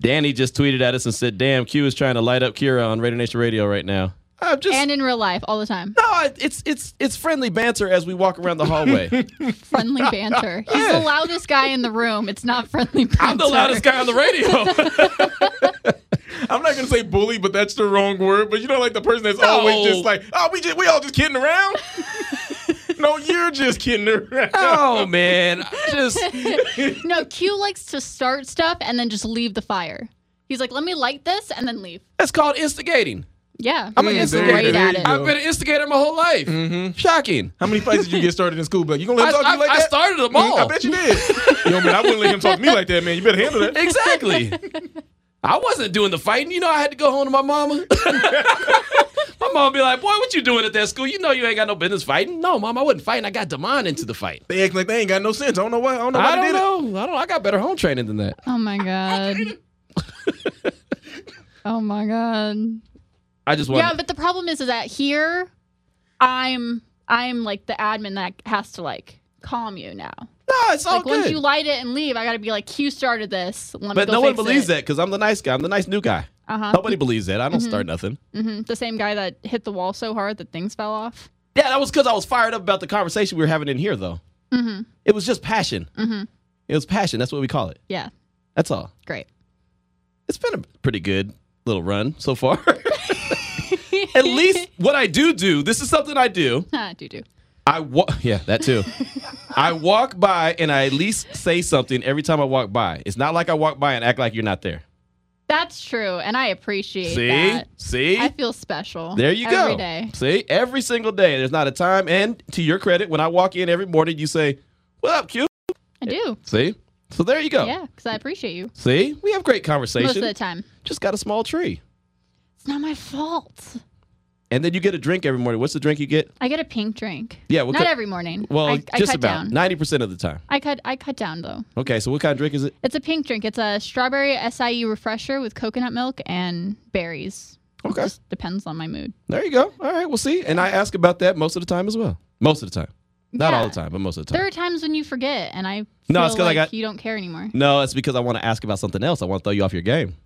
Danny just tweeted at us and said, "Damn, Q is trying to light up Kira on Raider Nation Radio right now." I'm just And in real life, all the time. no, it's it's it's friendly banter as we walk around the hallway. <laughs> Friendly banter. <laughs> He's the loudest guy in the room. It's not friendly banter. I'm the loudest guy on the radio. <laughs> I'm not gonna say bully, but that's the wrong word. But you know, like the person that's always just like, oh, we just we all just kidding around. No, you're just kidding around. oh man, just <laughs> No, Q likes to start stuff and then just leave the fire. He's like, let me light this and then leave. that's called instigating. Yeah. I'm an instigator. Great at it. I've been an instigator my whole life. Mhm. Shocking. How many fights did you get started in school? But you gonna let I, him talk to you like I that? started them Mm, all. I bet you did. Yo, man, I wouldn't let him talk to me like that, man. You better handle that. Exactly. <laughs> I wasn't doing the fighting. You know, I had to go home to my mama. <laughs> my mom be like, "Boy, what you doing at that school? You know, you ain't got no business fighting." No, mom, I wasn't fighting. I got Damon into the fight. They act like they ain't got no sense. I don't know why. I don't know why I they don't did know. I don't. I got better home training than that. Oh my god. <laughs> oh my god. I just want. Yeah, but the problem is, is that here, I'm I'm like the admin that has to like calm you now. No, it's all Like once you light it and leave, I got to be like, Q started this. Let me but go no one believes it. that because I'm the nice guy. I'm the nice new guy. Uh huh. Nobody believes that. I don't start nothing. hmm The same guy that hit the wall so hard that things fell off. Yeah, that was because I was fired up about the conversation we were having in here, though. Mm-hmm. It was just passion. Mm-hmm. It was passion. That's what we call it. Yeah. That's all. Great. It's been a pretty good little run so far. <laughs> <laughs> At least what I do do, this is something I do. <laughs> Ah, do do. I walk, <laughs> yeah, that too. I walk by and I at least say something every time I walk by. It's not like I walk by and act like you're not there. That's true, and I appreciate See, that. see, I feel special. there you go. Every day. See, every single day. There's not a time. And to your credit, when I walk in every morning, you say, "What up, Q?" I do. See, so there you go. Yeah, because I appreciate you See, we have great conversation most of the time. Just got a small tree, It's not my fault. And then you get a drink every morning. What's the drink you get? I get a pink drink. Yeah, what not ki- every morning. Well, I, I just cut about ninety percent of the time. I cut. I cut down though. Okay, so what kind of drink is it? It's a pink drink. It's a strawberry acai refresher with coconut milk and berries. Okay. It just depends on my mood. There you go. All right, we'll see. And I ask about that most of the time as well. Most of the time. Not all the time, but most of the time. There are times when you forget, and I No, feel it's 'cause I got- you don't care anymore. No, it's because I want to ask about something else. I want to throw you off your game.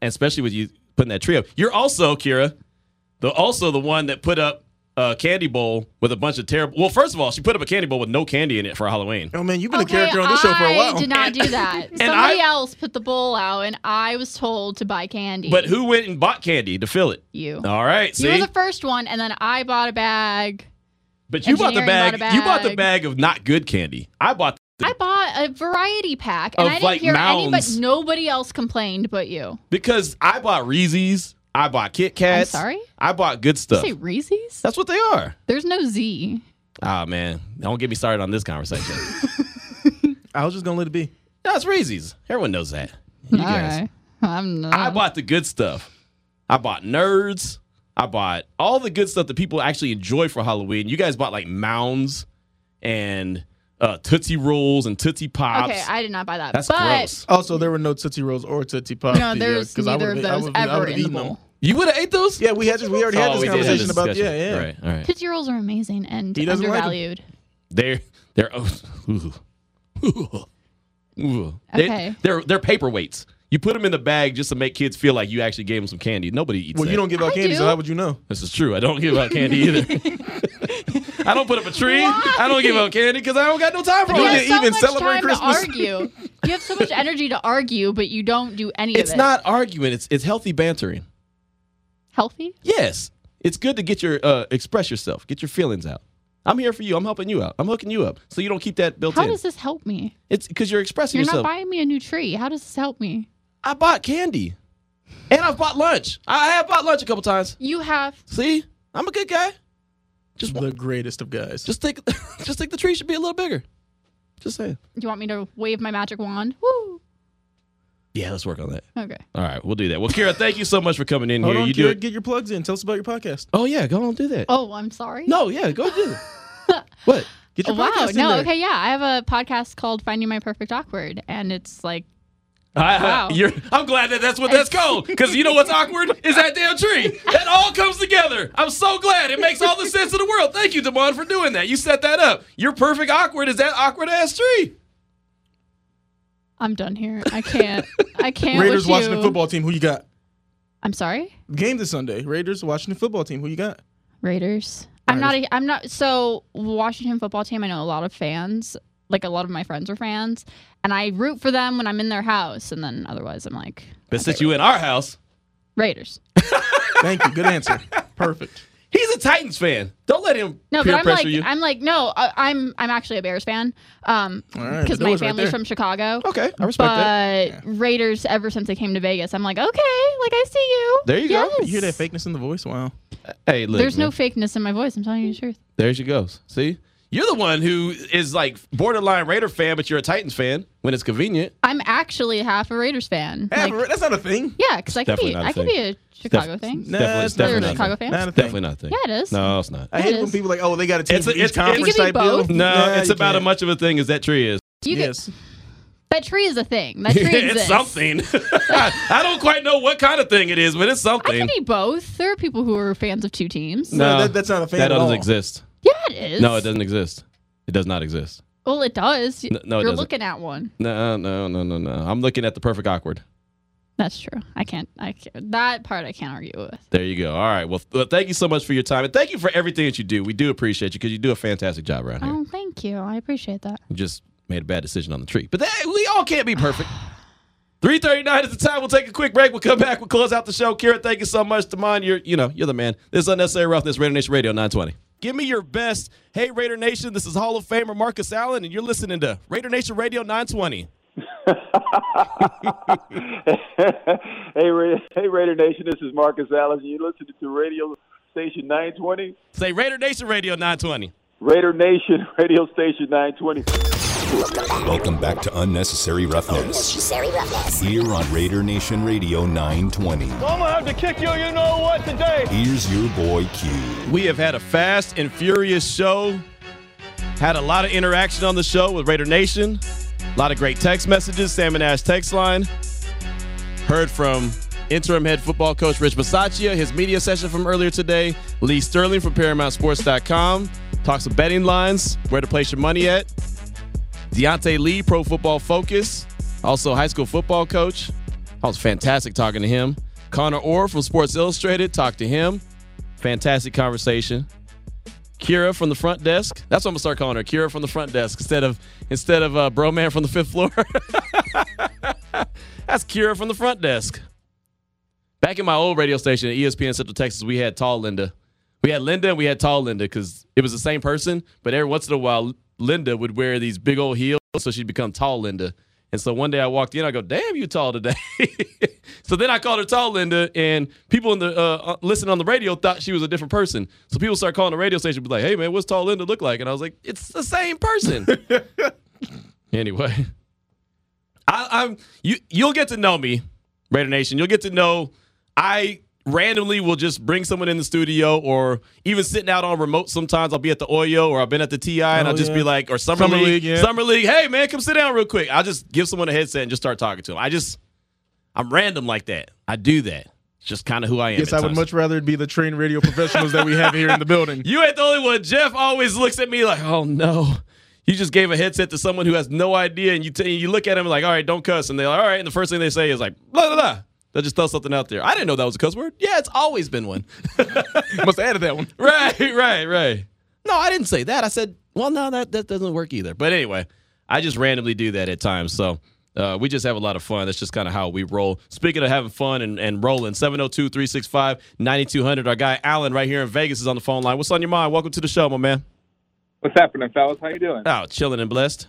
And especially with you putting that trio. You're also, Kira, the also the one that put up a candy bowl with a bunch of terrible Well, first of all, she put up a candy bowl with no candy in it for Halloween. Oh man, you've been okay, a character on this show for a while. I did not do <laughs> that. Somebody I- else put the bowl out, and I was told to buy candy. But who went and bought candy to fill it? You. All right, see? You were the first one, and then I bought a bag. but you bought the bag, bought a You bought the bag. bag of not good candy. I bought the, I bought a variety pack, and Of, I didn't like, hear anybody. mounds. Nobody else complained but you. because I bought Reese's, I bought Kit Kats. sorry? I bought good Did stuff. you say Reese's? That's what they are. There's no Z. Ah man, don't get me started on this conversation. <laughs> I was just gonna let it be. no, it's Reese's. Everyone knows that. You All guys. right. I'm not. I bought the good stuff. I bought nerds. I bought all the good stuff that people actually enjoy for Halloween. You guys bought like mounds and uh, Tootsie Rolls and Tootsie Pops. okay, I did not buy that. That's but gross. Also, there were no Tootsie Rolls or Tootsie Pops. no, the year, there's 'cause I neither of those I ever would've in the eaten them. bowl. You would have ate those? Yeah, we had this. We already had Oh, this we did conversation this about. discussion. Yeah, yeah. All right, all right. Tootsie Rolls are amazing and He doesn't like 'em. undervalued. They're they're oh, ooh. Ooh. Ooh. They- Okay. They're they're paperweights. You put them in the bag just to make kids feel like you actually gave them some candy. Nobody eats Well, that. you don't give out I candy, so how would you know? This is true. I don't give out candy either. <laughs> I don't put up a tree. I don't give out candy because I don't got no time for You all You that. have didn't so even much celebrate time Christmas. to argue. You have so much energy to argue, but you don't do any It's of it. not arguing. It's it's healthy bantering. healthy. Yes, it's good to get your uh, express yourself, get your feelings out. I'm here for you. I'm helping you out. I'm hooking you up, so you don't keep that built How in. does this help me? it's because you're expressing You're yourself. not buying me a new tree. How does this help me? I bought candy, and I've bought lunch. I have bought lunch a couple times. You have. See, I'm a good guy. Just The greatest of guys. just think, <laughs> just think the tree should be a little bigger. Just saying. Do you want me to wave my magic wand? Woo. Yeah, let's work on that. Okay. All right, we'll do that. Well, Kira, thank you so much for coming in Hold here. on, you do Kira, it. get your plugs in. Tell us about your podcast. Oh yeah, go on do that. Oh, I'm sorry. No, yeah, go do it. <laughs> what? Get your Oh, wow. podcast in No. there. Okay. Yeah. I have a podcast called Finding My Perfect Awkward, and it's like I, I- Wow. you're, I'm glad that that's what that's called because you know what's awkward is that damn tree. That all comes together. I'm so glad. It makes all the sense in the world. Thank you, Damon, for doing that. You set that up. Your perfect awkward is that awkward ass tree. I'm done here. I can't. I can't. Raiders with Washington you. football team. Who you got? I'm sorry. Game this Sunday. Raiders Washington football team. Who you got? Raiders. I'm not. A, I'm not. So Washington football team. I know a lot of fans. Like a lot of my friends are fans, and I root for them when I'm in their house, and then otherwise I'm like But since you in our house, Raiders. <laughs> Thank you. Good answer. Perfect. He's a Titans fan. Don't let him No, peer but I'm pressure like, you. I'm like, no, I, I'm, I'm actually a Bears fan, um, All right, because the my door's right family's from Chicago. okay, I respect that. But Raiders, ever since they came to Vegas, I'm like, okay, like I see you. There you go. You hear that fakeness in the voice? Wow. Hey, look, There's man. no fakeness in my voice. I'm telling you the truth. There she goes. See, you're the one who is like borderline Raider fan, but you're a Titans fan when it's convenient. I'm actually half a Raiders fan. Hey, Like, that's not a thing. yeah, because I could be, not a I could be a Chicago Def- thing. Nah, definitely, it's definitely You're a. Chicago fan? Not a. Definitely not a thing. Yeah, it is. No, it's not. I It hate when people like, oh, they got a team It's a- it's- it's- conference It could be type deal. both. No, Nah, it's about as much of a thing as that tree is. You get, Yes. that tree is a thing. That <laughs> tree it's something. <laughs> I don't quite know what kind of thing it is, but it's something. I something. can be both. There are people who are fans of two teams. No, that- that's not a fan That at doesn't all. exist. Yeah, it is. No, it doesn't exist. It does not exist. Well, it does. No, no, it You're doesn't. looking at one. No, no, no, no, no. I'm looking at the perfect awkward. That's true. I can't. I can't, that part I can't argue with. There you go. All right. Well, th- well, thank you so much for your time, and thank you for everything that you do. We do appreciate you because you do a fantastic job around here. Oh, thank you. I appreciate that. You just made a bad decision on the tree, but that, we all can't be perfect. <sighs> 339 is the time. We'll take a quick break. We'll come back. We'll close out the show. Kira, thank you so much. Damon, you're, you know, you're the man. This is Unnecessary Roughness, Raider Nation Radio 920. Give me your best. Hey, Raider Nation, this is Hall of Famer Marcus Allen, and you're listening to Raider Nation Radio 920. <laughs> hey, Ra- hey, Raider Nation, this is Marcus Allen. And you're listening to Radio Station 920? Say Raider Nation Radio 920. Raider Nation <laughs> Radio Station 920. Welcome back to Unnecessary Roughness. Here on Raider Nation Radio 920. I'm gonna have to kick you, you know what, today. Here's your boy Q. We have had a fast and furious show. Had a lot of interaction on the show with Raider Nation. A lot of great text messages. Sam and Ash text line. Heard from interim head football coach Rich Bisaccia, his media session from earlier today. Lee Sterling from ParamountSports.com. Talk some betting lines, where to place your money at. Deontay Lee, Pro Football Focus, also high school football coach. That was fantastic talking to him. Connor Orr from Sports Illustrated, talked to him. Fantastic conversation. Kira from the front desk. That's what I'm gonna start calling her. Kira from the front desk instead of instead of uh, Bro Man from the fifth floor. <laughs> That's Kira from the front desk. Back in my old radio station at ESPN Central Texas, we had Tall Linda. We had Linda and we had Tall Linda because it was the same person, but every once in a while, Linda would wear these big old heels, so she'd become Tall Linda. And so one day I walked in, I go, "Damn, you tall today." <laughs> so then I called her Tall Linda, and people in the uh, uh, listening on the radio thought she was a different person. So people start calling the radio station, be like, "Hey man, what's Tall Linda look like?" And I was like, "It's the same person." <laughs> anyway, I, I'm you. You'll get to know me, Raider Nation. You'll get to know I randomly will just bring someone in the studio or even sitting out on remote sometimes I'll be at the Oyo or I've been at the TI and Oh, I'll just yeah. be like or Summer, Summer League, League, yeah. Summer League, hey man, come sit down real quick. I'll just give someone a headset and just start talking to them. I just I'm random like that. I do that. It's just kind of who I am. Yes, I would much rather be the trained radio professionals that we have here in the building. <laughs> You ain't the only one. Jeff always looks at me like, oh no. You just gave a headset to someone who has no idea, and you t- you look at him like, all right, don't cuss, and they're like, all right, and the first thing they say is like, blah blah blah. They'll just throw something out there. I didn't know that was a cuss word. Yeah, it's always been one. <laughs> Must have added that one. <laughs> right, right, right. No, I didn't say that. I said, well, no, that that doesn't work either. But anyway, I just randomly do that at times. So uh, we just have a lot of fun. That's just kind of how we roll. Speaking of having fun and, and rolling, 702 365 9200. Our guy Alan right here in Vegas is on the phone line. What's on your mind? Welcome to the show, my man. What's happening, fellas? How you doing? Oh, chilling and blessed.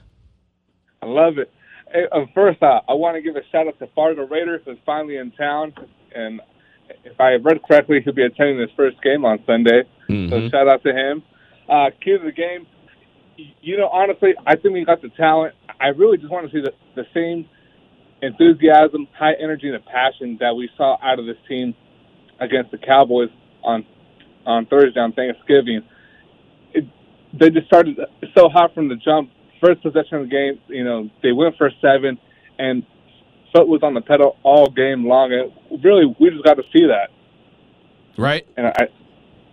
I love it. Uh, first, uh, I want to give a shout out to Fargo Raiders who's finally in town, and if I read correctly, he'll be attending his first game on Sunday. So Mhm. shout out to him. Uh, key to the game. You know, honestly, I think we got the talent. I really just want to see the, the same enthusiasm, high energy, and passion that we saw out of this team against the Cowboys on on Thursday on Thanksgiving. It, they just started so hot from the jump. First possession of the game, you know, they went for seven, and foot was on the pedal all game long. And really, we just got to see that, Right? and I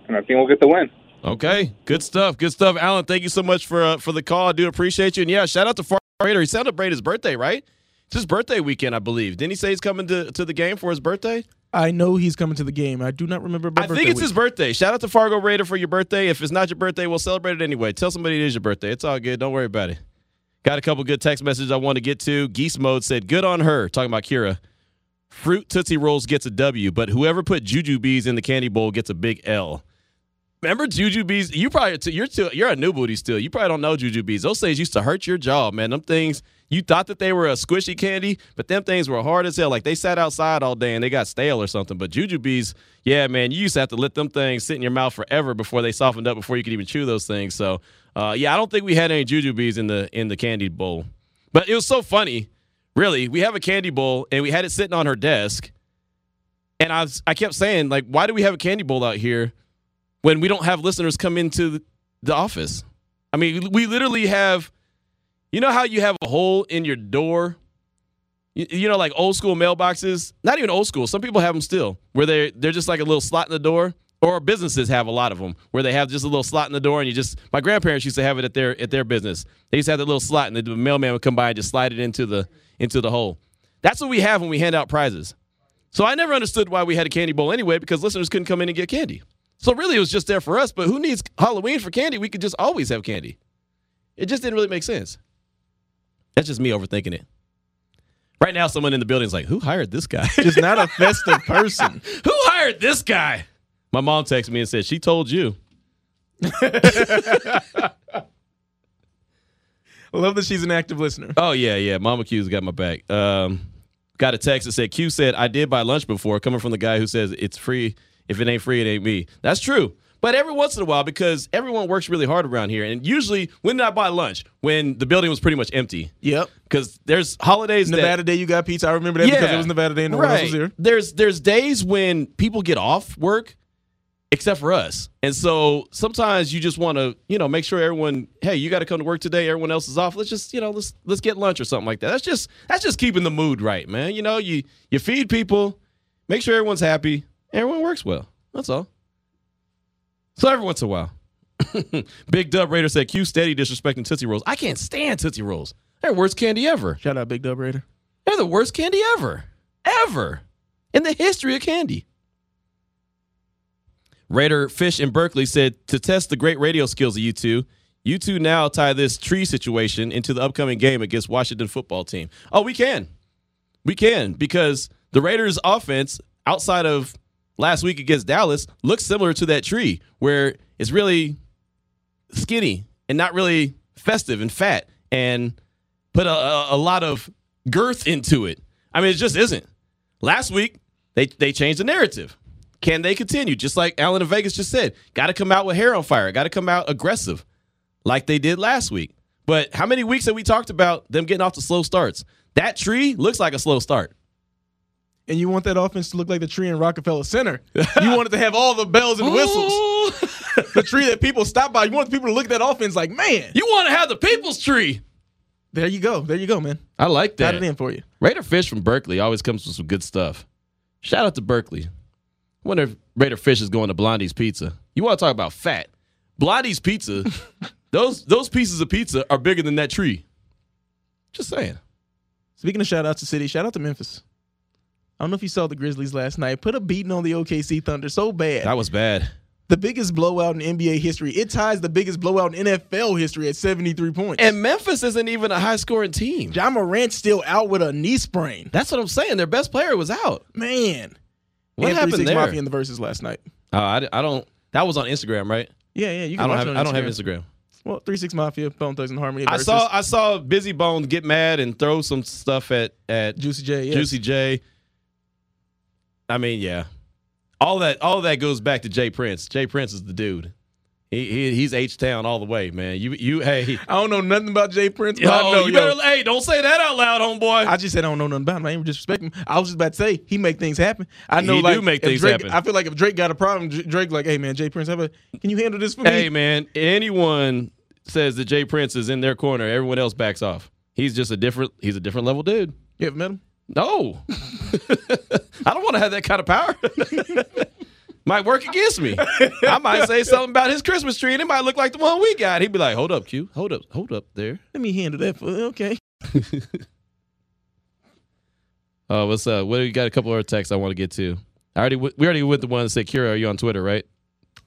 and I think we'll get the win. Okay. Good stuff. Good stuff. Alan, thank you so much for uh, for the call. I do appreciate you. And yeah, shout out to Far Raider. He celebrated his birthday, right? It's his birthday weekend, I believe. Didn't he say he's coming to, to the game for his birthday? I know he's coming to the game. I do not remember. My I think it's his birthday. Shout out to Fargo Raider for your birthday. If it's not your birthday, we'll celebrate it anyway. Tell somebody it is your birthday. It's all good. Don't worry about it. Got a couple good text messages I want to get to. Geese Mode said, Good on her. Talking about Kira. Fruit Tootsie Rolls gets a W, but whoever put Jujubes in the candy bowl gets a big L. Remember Jujubes? You probably you're you're a new booty still. You probably don't know Jujubes. Those things used to hurt your jaw, man. Them things you thought that they were a squishy candy, but them things were hard as hell. Like they sat outside all day and they got stale or something. But Jujubes, yeah, man, you used to have to let them things sit in your mouth forever before they softened up before you could even chew those things. So uh, yeah, I don't think we had any Jujubes in the in the candy bowl. But it was so funny. Really, we have a candy bowl and we had it sitting on her desk. And I was I kept saying, like, why do we have a candy bowl out here when we don't have listeners come into the office? I mean, we literally have you know how you have a hole in your door? You, know, like old school mailboxes. Not even old school. Some people have them still, where they they're just like a little slot in the door. Or businesses have a lot of them, where they have just a little slot in the door, and you just. My grandparents used to have it at their at their business. They used to have that little slot, and the mailman would come by and just slide it into the into the hole. That's what we have when we hand out prizes. So I never understood why we had a candy bowl anyway, because listeners couldn't come in and get candy. So really, it was just there for us. But who needs Halloween for candy? We could just always have candy. It just didn't really make sense. That's just me overthinking it. Right now, someone in the building is like, "Who hired this guy?" Just not a <laughs> festive person. Who hired this guy? My mom texted me and said she told you. I <laughs> love that she's an active listener. Oh yeah, yeah. Mama Q's got my back. Um, got a text that said Q said I did buy lunch before, coming from the guy who says it's free. If it ain't free, it ain't me. That's true. But every once in a while, because everyone works really hard around here, and usually when did I buy lunch? When the building was pretty much empty. Yep. Because there's holidays. Nevada that, Day, you got pizza. I remember that Yeah. because it was Nevada Day and no one else was here. There's there's days when people get off work, except for us, and so sometimes you just want to you know make sure everyone, hey, you got to come to work today. Everyone else is off. Let's just you know let's let's get lunch or something like that. That's just that's just keeping the mood right, man. You know you you feed people, make sure everyone's happy, everyone works well. That's all. So every once in a while. <laughs> Big Dub Raider said Q steady disrespecting Tootsie Rolls. I can't stand Tootsie Rolls. They're the worst candy ever. Shout out Big Dub Raider. They're the worst candy ever. Ever. In the history of candy. Raider Fish in Berkeley said to test the great radio skills of you two, you two now tie this tree situation into the upcoming game against Washington football team. Oh, we can. We can because the Raiders offense outside of last week against Dallas looks similar to that tree where it's really skinny and not really festive and fat and put a, a, a lot of girth into it. I mean, it just isn't. Last week, they, they changed the narrative. Can they continue? Just like Allen in Vegas just said, got to come out with hair on fire, got to come out aggressive like they did last week. But how many weeks have we talked about them getting off to slow starts? That tree looks like a slow start. And you want that offense to look like the tree in Rockefeller Center. you want it to have all the bells and whistles. the tree that people stop by. You want people to look at that offense like, man. You want to have the people's tree. There you go. There you go, man. I like that. Got it in for you. Raider Fish from Berkeley always comes with some good stuff. Shout out to Berkeley. I wonder if Raider Fish is going to Blondie's Pizza. You want to talk about fat? Blondie's Pizza, <laughs> those those pieces of pizza are bigger than that tree. Just saying. Speaking of shout outs to City, shout out to Memphis. I don't know if you saw the Grizzlies last night. Put a beating on the OKC Thunder so bad. That was bad. the biggest blowout in NBA history. It ties the biggest blowout in NFL history at 73 points. And Memphis isn't even a high scoring team. Ja Morant's still out with a knee sprain. That's what I'm saying. Their best player was out. Man. What and happened there? Mafia in the Verzuz last night. Uh, I, I don't. That was on Instagram, right? Yeah, yeah. You can I can don't watch have. it on I don't have Instagram. Instagram. Well, Three Six Mafia, Bone Thugs and Harmony. I saw. I saw Bizzy Bones get mad and throw some stuff at at Juicy J. Yes. Juicy J. I mean, yeah, all that all that goes back to J. Prince. J. Prince is the dude. He, he he's H Town all the way, man. You you hey. <laughs> I don't know nothing about J. Prince, but I oh, know you yo, better hey, don't say that out loud, homeboy. I just said I don't know nothing about him. I ain't disrespect him. I was just about to say he make things happen. I know He do like make things Drake, happen. I feel like if Drake got a problem, Drake like, hey man, J. Prince, have a, can you handle this for me? hey man, anyone says that J. Prince is in their corner, everyone else backs off. He's just a different he's a different level dude. You ever met him? No. I don't want to have that kind of power. <laughs> might work against me. I might say something about his Christmas tree and it might look like the one we got. He'd be like, hold up, Q. Hold up. Hold up there. Let me handle that for okay. <laughs> Uh, what's up? What you got a couple other texts I want to get to. I already we already went the one that said Kira, are you on Twitter, right?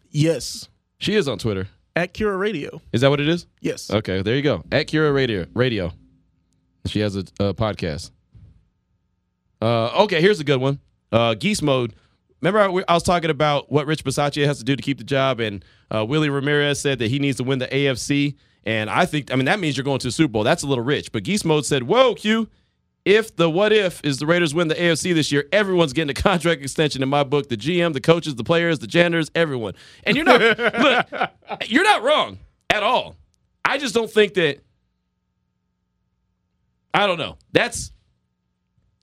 Yes. She is on Twitter. At Kira Radio. Is that what it is? Yes. Okay, there you go. At Kira Radio. Radio. She has a, a podcast. Uh, okay, here's a good one. Uh, Geese Mode remember I, I was talking about what Rich Bisaccia has to do to keep the job, and uh, Willie Ramirez said that he needs to win the AFC. And I think, I mean, that means you're going to the Super Bowl. That's a little rich. But Geese Mode said, "Whoa, Q." If the what if is the Raiders win the AFC this year, everyone's getting a <laughs> contract extension in my book. The GM, the coaches, the players, the janitors, everyone. And you're not <laughs> look, you're not wrong at all. I just don't think that I don't know. That's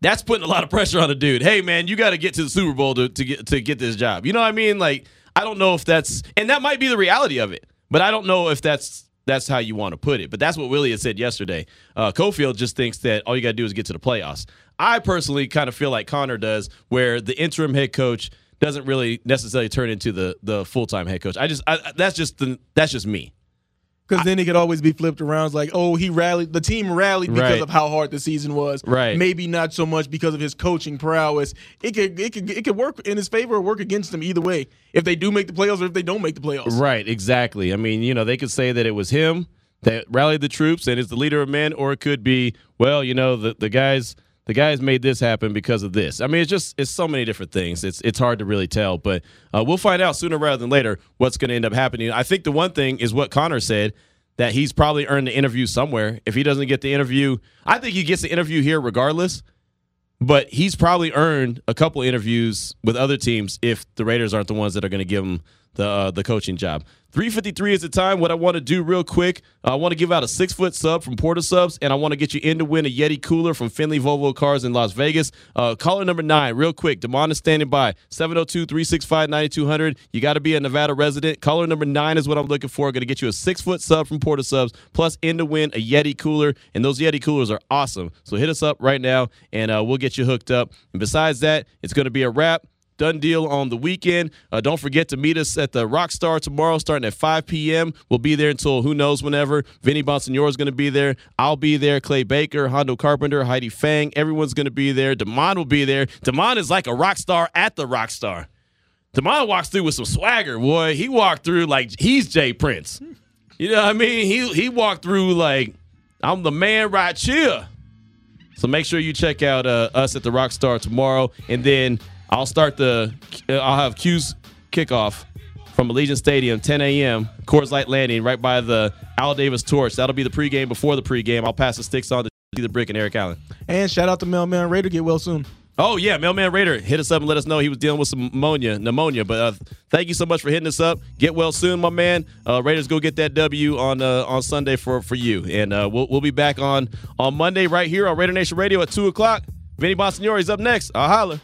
that's putting a lot of pressure on a dude. Hey man, you got to get to the Super Bowl to, to get to get this job. You know what I mean? Like I don't know if that's and that might be the reality of it, but I don't know if that's that's how you want to put it. But that's what Willie had said yesterday. Uh, Cofield just thinks that all you got to do is get to the playoffs. I personally kind of feel like Connor does, where the interim head coach doesn't really necessarily turn into the the full time head coach. I just I, that's just the that's just me. Because then it could always be flipped around. It's like, oh, he rallied. The team rallied because Right. of how hard the season was. Right. Maybe not so much because of his coaching prowess. It could, it could, it could work in his favor or work against him either way. If they do make the playoffs or if they don't make the playoffs. Right, exactly. I mean, you know, they could say that it was him that rallied the troops and is the leader of men, or it could be, well, you know, the, the guys the guys made this happen because of this. I mean, it's just it's so many different things. It's it's hard to really tell, but uh, we'll find out sooner rather than later what's going to end up happening. I think the one thing is what Connor said that he's probably earned the interview somewhere. If he doesn't get the interview, I think he gets the interview here regardless. But he's probably earned a couple interviews with other teams if the Raiders aren't the ones that are going to give him the uh, the coaching job. 353 is the time. What I want to do real quick, I want to give out a six foot sub from Port of Subs, and I want to get you in to win a Yeti cooler from Findlay Volvo Cars in Las Vegas. Uh, caller number nine, real quick. Demond is standing by 702 365 9200. You got to be a Nevada resident. Caller number nine is what I'm looking for. Going to get you a six foot sub from Port of Subs, plus in to win a Yeti cooler. And those Yeti coolers are awesome. So hit us up right now, and uh, we'll get you hooked up. And besides that, it's going to be a wrap. Done deal on the weekend. Uh, don't forget to meet us at the Rockstar tomorrow, starting at 5 p.m. We'll be there until who knows whenever. Vinny Bonsignore is going to be there. I'll be there. Clay Baker, Hondo Carpenter, Heidi Fang. Everyone's going to be there. Damon will be there. Damon is like a rock star at the Rockstar. Damon walks through with some swagger, boy. He walked through like he's J. Prince. You know what I mean? He he walked through like I'm the man right here. So make sure you check out uh, us at the Rockstar tomorrow, and then I'll start the. I'll have Q's kickoff from Allegiant Stadium, 10 a.m. Coors Light Landing, right by the Al Davis Torch. That'll be the pregame before the pregame. I'll pass the sticks on to the Brick and Eric Allen. And shout out to Mailman Raider. Get well soon. Oh yeah, Mailman Raider hit us up and let us know he was dealing with some pneumonia. Pneumonia, but uh, thank you so much for hitting us up. Get well soon, my man. Uh, Raiders go get that W on uh, on Sunday for for you, and uh, we'll we'll be back on on Monday right here on Raider Nation Radio at two o'clock. Vinny is up next. I'll holler.